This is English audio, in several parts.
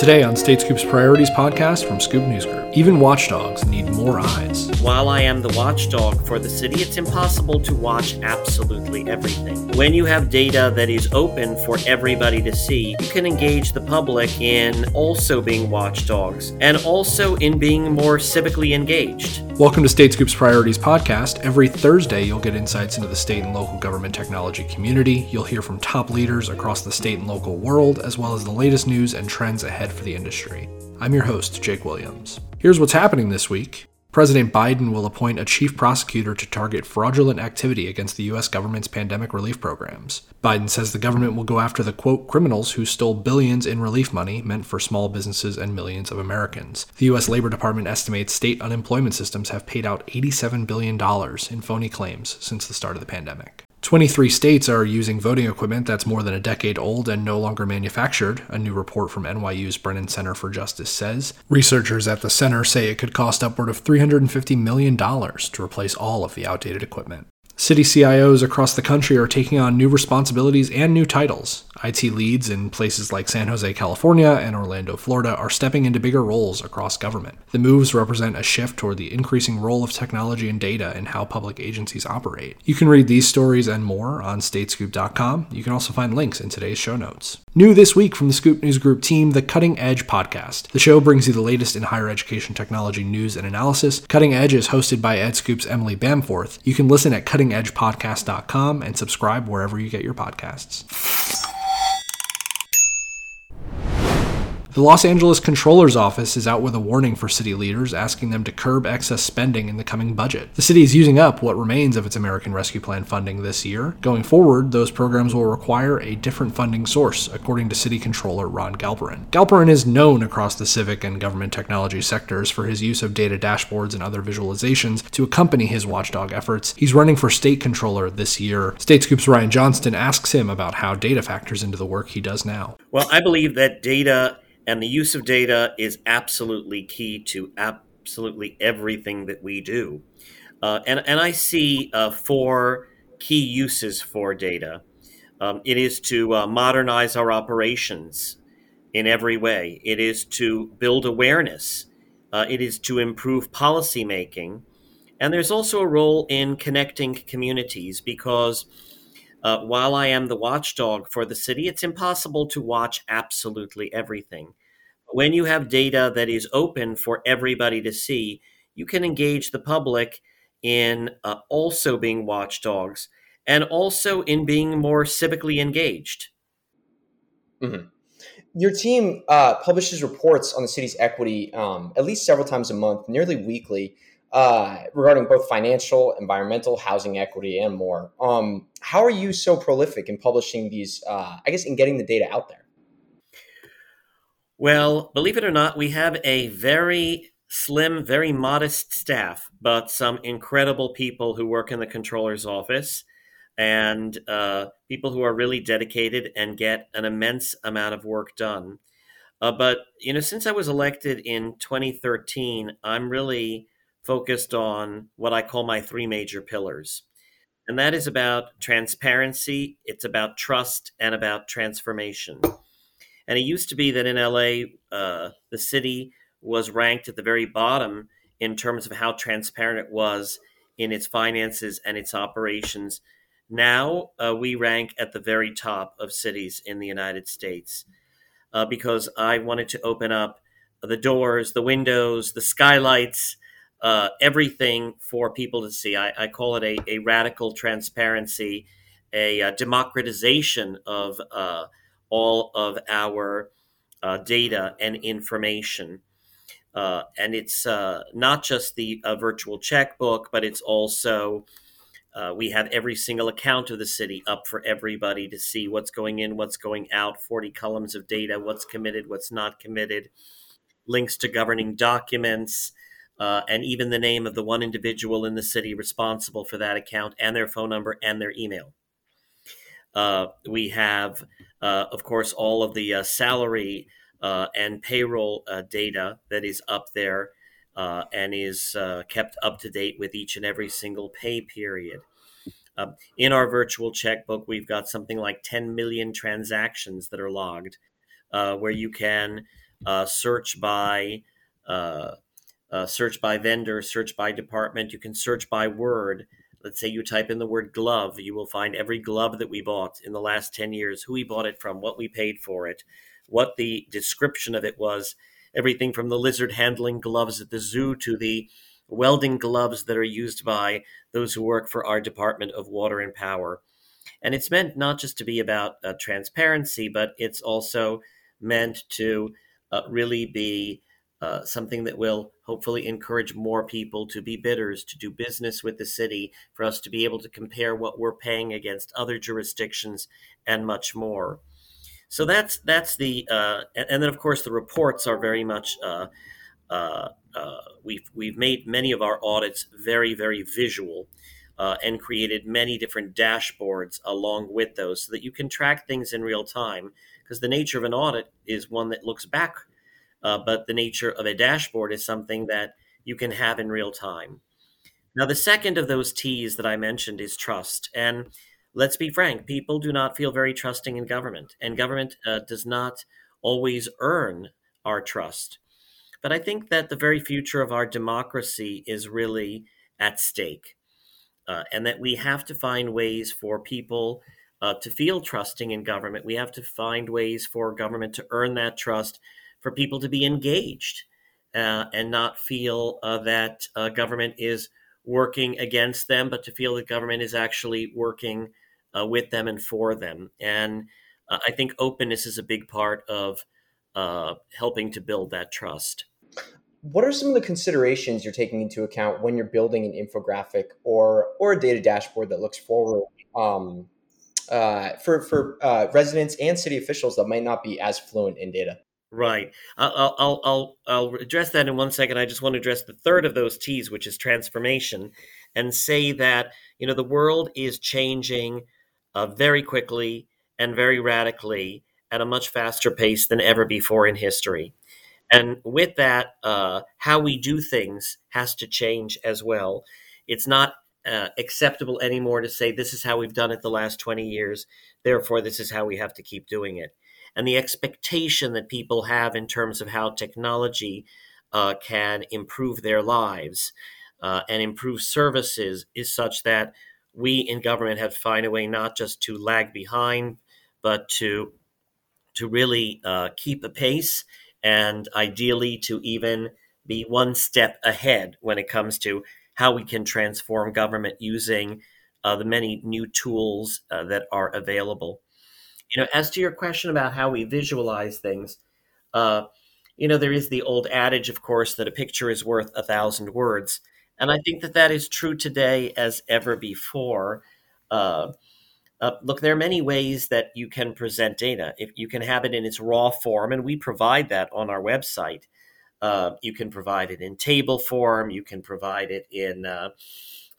Today on State Scoop's Priorities podcast from Scoop News Group, even watchdogs need more eyes. While I am the watchdog for the city, it's impossible to watch absolutely everything. When you have data that is open for everybody to see, you can engage the public in also being watchdogs and also in being more civically engaged. Welcome to State Scoop's Priorities podcast. Every Thursday, you'll get insights into the state and local government technology community. You'll hear from top leaders across the state and local world, as well as the latest news and trends ahead for the industry. I'm your host, Jake Williams. Here's what's happening this week. President Biden will appoint a chief prosecutor to target fraudulent activity against the U.S. government's pandemic relief programs. Biden says the government will go after the quote criminals who stole billions in relief money meant for small businesses and millions of Americans. The U.S. Labor Department estimates state unemployment systems have paid out $87 billion in phony claims since the start of the pandemic. 23 states are using voting equipment that's more than a decade old and no longer manufactured, a new report from NYU's Brennan Center for Justice says. Researchers at the center say it could cost upward of $350 million to replace all of the outdated equipment. City CIOs across the country are taking on new responsibilities and new titles. IT leads in places like San Jose, California and Orlando, Florida are stepping into bigger roles across government. The moves represent a shift toward the increasing role of technology and data in how public agencies operate. You can read these stories and more on statescoop.com. You can also find links in today's show notes. New this week from the Scoop News Group team, the Cutting Edge podcast. The show brings you the latest in higher education technology news and analysis. Cutting Edge is hosted by EdScoop's Emily Bamforth. You can listen at cuttingedgepodcast.com and subscribe wherever you get your podcasts. The Los Angeles Controller's Office is out with a warning for city leaders, asking them to curb excess spending in the coming budget. The city is using up what remains of its American Rescue Plan funding this year. Going forward, those programs will require a different funding source, according to City Controller Ron Galperin. Galperin is known across the civic and government technology sectors for his use of data dashboards and other visualizations to accompany his watchdog efforts. He's running for state controller this year. State Scoop's Ryan Johnston asks him about how data factors into the work he does now. Well, I believe that data and the use of data is absolutely key to absolutely everything that we do. Uh, and, and I see uh, four key uses for data. Um, it is to uh, modernize our operations in every way, it is to build awareness, uh, it is to improve policymaking. And there's also a role in connecting communities because uh, while I am the watchdog for the city, it's impossible to watch absolutely everything. When you have data that is open for everybody to see, you can engage the public in uh, also being watchdogs and also in being more civically engaged. Mm-hmm. Your team uh, publishes reports on the city's equity um, at least several times a month, nearly weekly, uh, regarding both financial, environmental, housing equity, and more. Um, how are you so prolific in publishing these? Uh, I guess in getting the data out there. Well, believe it or not, we have a very slim, very modest staff, but some incredible people who work in the controller's office and uh, people who are really dedicated and get an immense amount of work done. Uh, but, you know, since I was elected in 2013, I'm really focused on what I call my three major pillars. And that is about transparency, it's about trust, and about transformation. And it used to be that in LA, uh, the city was ranked at the very bottom in terms of how transparent it was in its finances and its operations. Now uh, we rank at the very top of cities in the United States uh, because I wanted to open up the doors, the windows, the skylights, uh, everything for people to see. I, I call it a, a, radical transparency, a, a democratization of uh, all of our uh, data and information. Uh, and it's uh, not just the virtual checkbook, but it's also uh, we have every single account of the city up for everybody to see what's going in, what's going out, 40 columns of data, what's committed, what's not committed, links to governing documents, uh, and even the name of the one individual in the city responsible for that account and their phone number and their email. Uh, we have, uh, of course, all of the uh, salary uh, and payroll uh, data that is up there uh, and is kept up to date with each and every single pay period. Um, in our virtual checkbook, we've got something like 10 million transactions that are logged, where you can uh, search by uh, search by vendor, search by department. You can search by word. Let's say you type in the word glove, you will find every glove that we bought in the last 10 years, who we bought it from, what we paid for it, what the description of it was, everything from the lizard handling gloves at the zoo to the welding gloves that are used by those who work for our Department of Water and Power. And it's meant not just to be about uh, transparency, but it's also meant to uh, really be uh, something that will hopefully encourage more people to be bidders, to do business with the city, for us to be able to compare what we're paying against other jurisdictions, and much more. So that's that's the uh, and then of course the reports are very much uh, uh, uh, we've we've made many of our audits very very visual. And created many different dashboards along with those so that you can track things in real time because the nature of an audit is one that looks back uh, but the nature of a dashboard is something that you can have in real time. Now, the second of those T's that I mentioned is trust. And let's be frank, people do not feel very trusting in government, and government uh, does not always earn our trust. But I think that the very future of our democracy is really at stake, uh, and that we have to find ways for people uh, to feel trusting in government. We have to find ways for government to earn that trust for people to be engaged uh, and not feel uh, that uh, government is working against them, but to feel that government is actually working uh, with them and for them. And uh, I think openness is a big part of uh, helping to build that trust. What are some of the considerations you're taking into account when you're building an infographic or or a data dashboard that looks forward um, for for residents and city officials that might not be as fluent in data? Right. I'll, I'll, I'll, I'll address that in one second. I just want to address the third of those T's, which is transformation, and say that, you know, the world is changing uh, very quickly and very radically at a much faster pace than ever before in history. And with that, uh, how we do things has to change as well. It's not uh, acceptable anymore to say this is how we've done it the last 20 years, therefore, this is how we have to keep doing it and the expectation that people have in terms of how technology uh, can improve their lives uh, and improve services is such that we in government have to find a way not just to lag behind, but to to really uh, keep a pace and ideally to even be one step ahead when it comes to how we can transform government using uh, the many new tools uh, that are available. You know, as to your question about how we visualize things, uh, you know, there is the old adage, of course, that a picture is worth a thousand words, and I think that that is true today as ever before. Uh, uh, look, there are many ways that you can present data. If you can have it in its raw form, and we provide that on our website. Uh, you can provide it in table form. You can provide it in uh,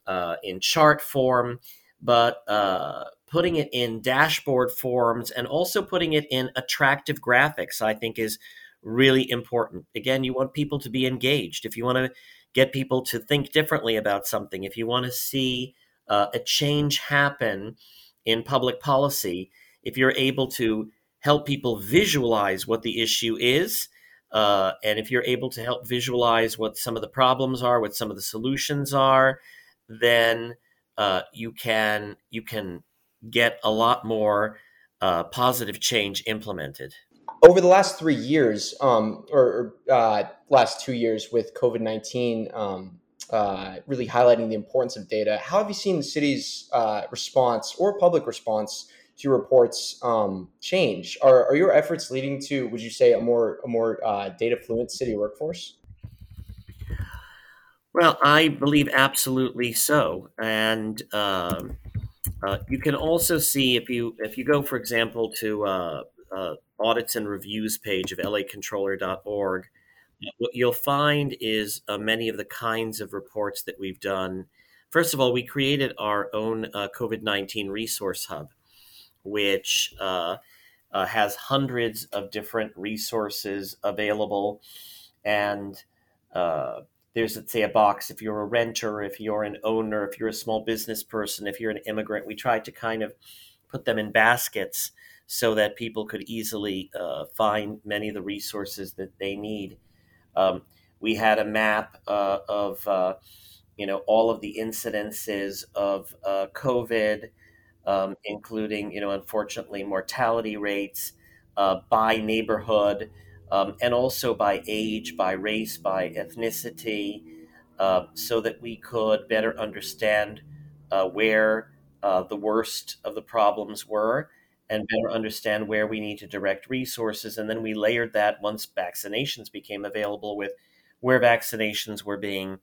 uh, in chart form. But uh, putting it in dashboard forms and also putting it in attractive graphics, I think is really important. Again, you want people to be engaged. If you want to get people to think differently about something, if you want to see uh, a change happen in public policy, if you're able to help people visualize what the issue is, uh, and if you're able to help visualize what some of the problems are, what some of the solutions are, then uh, you can you can get a lot more uh, positive change implemented? Over the last three years, um, or, uh, last two years with COVID 19 um, uh, really highlighting the importance of data, how have you seen the city's uh, response or public response to reports um, change? Are, are your efforts leading to, would you say, a more, a more data fluent city workforce? Well, I believe absolutely so. And um, uh, you can also see if you if you go, for example, to uh, uh, audits and reviews page of lacontroller.org, what you'll find is uh, many of the kinds of reports that we've done. First of all, we created our own uh, COVID nineteen resource hub, which uh, has hundreds of different resources available, and there's let's say a box if you're a renter if you're an owner if you're a small business person if you're an immigrant we try to kind of put them in baskets so that people could easily uh, find many of the resources that they need. Um, we had a map uh, of uh, you know all of the incidences of uh, COVID, um, including you know unfortunately mortality rates uh, by neighborhood, um, and also by age, by race, by ethnicity, uh, so that we could better understand uh, where the worst of the problems were and better understand where we need to direct resources. And then we layered that once vaccinations became available with where vaccinations were being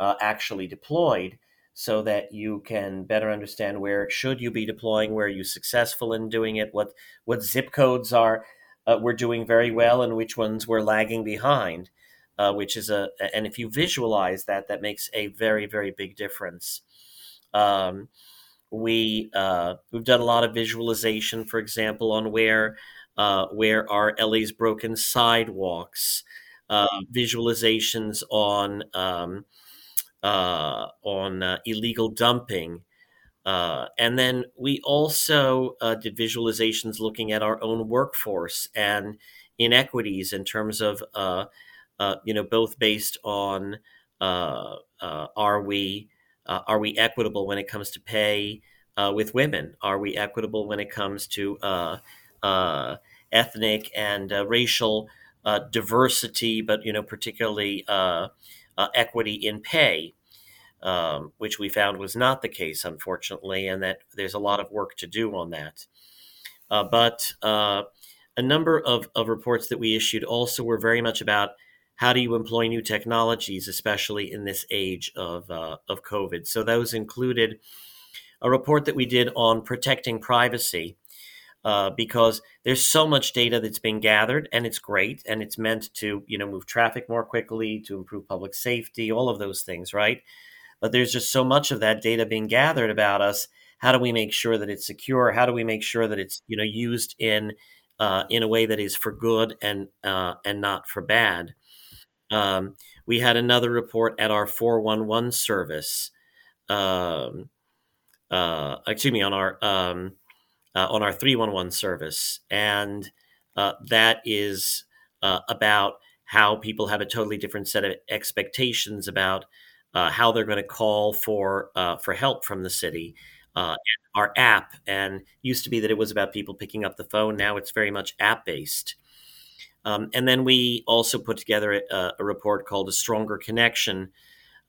uh, actually deployed so that you can better understand where should you be deploying where are you successful in doing it what what zip codes are uh, we're doing very well and which ones we're lagging behind uh, which is a and if you visualize that that makes a very very big difference um, we uh, we've done a lot of visualization for example on where uh, where are LA's broken sidewalks uh, visualizations on um, uh, on uh, illegal dumping. Uh, and then we also uh, did visualizations looking at our own workforce and inequities in terms of, uh, uh you know, both based on uh, uh, are we are we equitable when it comes to pay with women? Are we equitable when it comes to ethnic and racial diversity, but you know, particularly equity in pay? Um, which we found was not the case, unfortunately, and that there's a lot of work to do on that. Uh, but uh, a number of, of reports that we issued also were very much about how do you employ new technologies, especially in this age of, uh, of COVID. So those included a report that we did on protecting privacy. Uh, because there's so much data that's being gathered and it's great and it's meant to you know move traffic more quickly to improve public safety all of those things right but there's just so much of that data being gathered about us. How do we make sure that it's secure? How do we make sure that it's you know used in uh, in a way that is for good and uh, and not for bad? Um, we had another report at our 411 service um, uh, excuse me on our um, uh, on our 311 service and uh, that is uh, about how people have a totally different set of expectations about uh, how they're going to call for uh, for help from the city. Uh, our app and used to be that it was about people picking up the phone. Now it's very much app based. Um, and then we also put together a, a report called A Stronger Connection.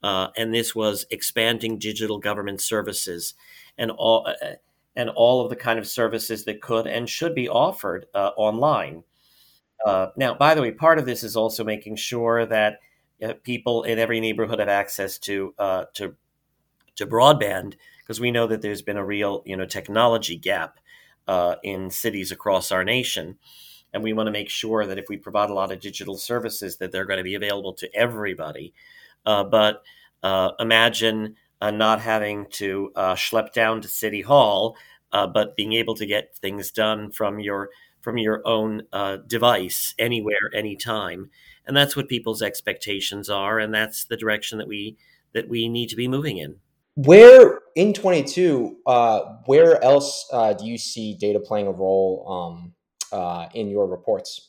Uh, and this was expanding digital government services and all, uh, and all of the kind of services that could and should be offered uh, online. now, by the way, part of this is also making sure that uh, people in every neighborhood have access to uh, to to broadband because we know that there's been a real you know technology gap uh, in cities across our nation, and we want to make sure that if we provide a lot of digital services, that they're going to be available to everybody. Uh, but uh, imagine uh, not having to schlep down to City Hall, but being able to get things done from your from your own device anywhere, anytime and that's what people's expectations are and that's the direction that we that we need to be moving in where in 22 uh, where else uh, do you see data playing a role um, uh, in your reports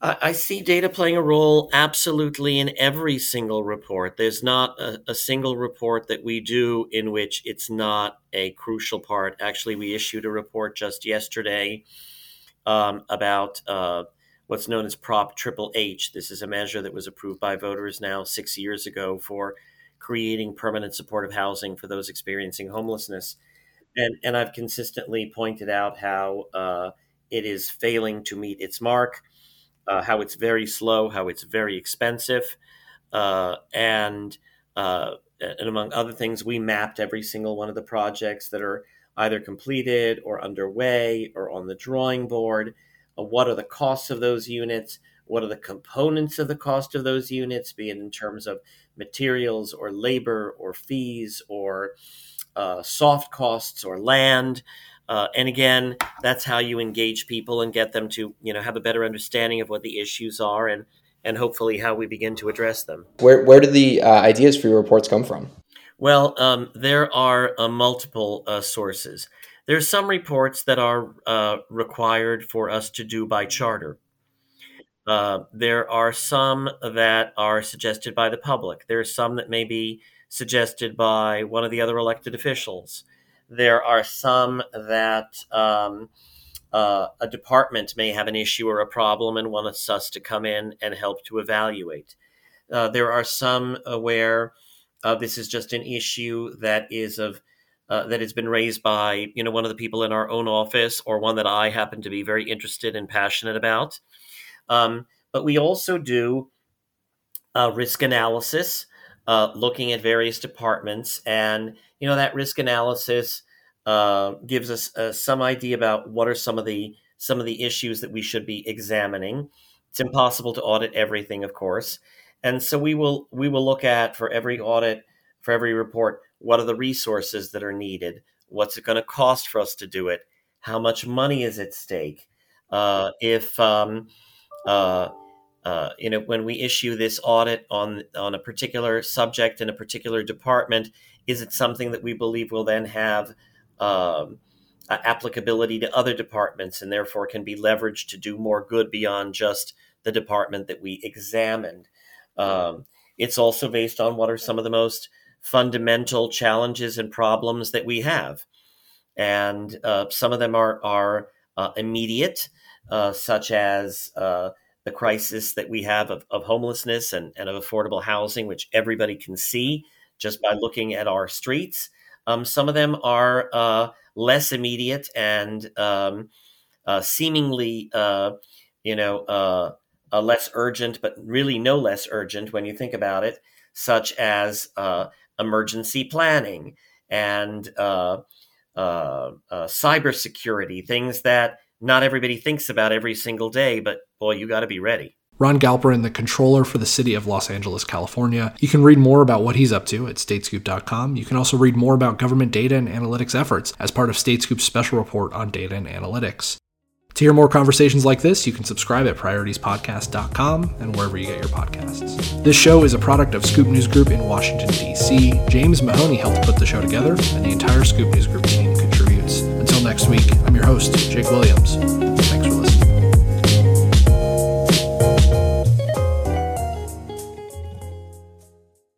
I see data playing a role absolutely in every single report. There's not a, a, single report that we do in which it's not a crucial part. Actually, we issued a report just yesterday um, about uh, what's known as Prop Triple H. This is a measure that was approved by voters now six years ago for creating permanent supportive housing for those experiencing homelessness. And, and I've consistently pointed out how uh, it is failing to meet its mark, uh, how it's very slow, how it's very expensive. Uh, and, uh, and among other things, we mapped every single one of the projects that are either completed or underway or on the drawing board what are the costs of those units, what are the components of the cost of those units, be it in terms of materials or labor or fees or uh, soft costs or land. Uh, and again, that's how you engage people and get them to, you know, have a better understanding of what the issues are and and hopefully how we begin to address them. Where where do the uh, ideas for your reports come from? Well, um, there are uh, multiple uh, sources. There's some reports that are uh, required for us to do by charter. Uh, there are some that are suggested by the public. There are some that may be suggested by one of the other elected officials. There are some that um, uh, a department may have an issue or a problem and wants us to come in and help to evaluate. Uh, there are some uh, where uh, this is just an issue that is of uh, that has been raised by you know one of the people in our own office or one that I happen to be very interested and passionate about. Um, but we also do uh, risk analysis, looking at various departments, and you know that risk analysis uh, gives us uh, some idea about what are some of the some of the issues that we should be examining. It's impossible to audit everything, of course, and so we will we will look at for every audit, for every report, what are the resources that are needed? What's it going to cost for us to do it? How much money is at stake? Uh, if um, uh, uh, you know when we issue this audit on on a particular subject in a particular department, is it something that we believe will then have um, applicability to other departments and therefore can be leveraged to do more good beyond just the department that we examined. Um, it's also based on what are some of the most fundamental challenges and problems that we have. And uh, some of them are, are uh, immediate, uh, such as uh, the crisis that we have of, of homelessness and, and of affordable housing, which everybody can see just by looking at our streets. Um, some of them are uh, less immediate and um, uh, seemingly, you know, less urgent, but really no less urgent when you think about it, such as uh, emergency planning and uh, cybersecurity, things that not everybody thinks about every single day, but boy, you got to be ready. Ron Galperin, the controller for the city of Los Angeles, California. You can read more about what he's up to at statescoop.com. You can also read more about government data and analytics efforts as part of Statescoop's special report on data and analytics. To hear more conversations like this, you can subscribe at prioritiespodcast.com and wherever you get your podcasts. This show is a product of Scoop News Group in Washington, D.C. James Mahoney helped put the show together, and the entire Scoop News Group team contributes. Until next week, I'm your host, Jake Williams.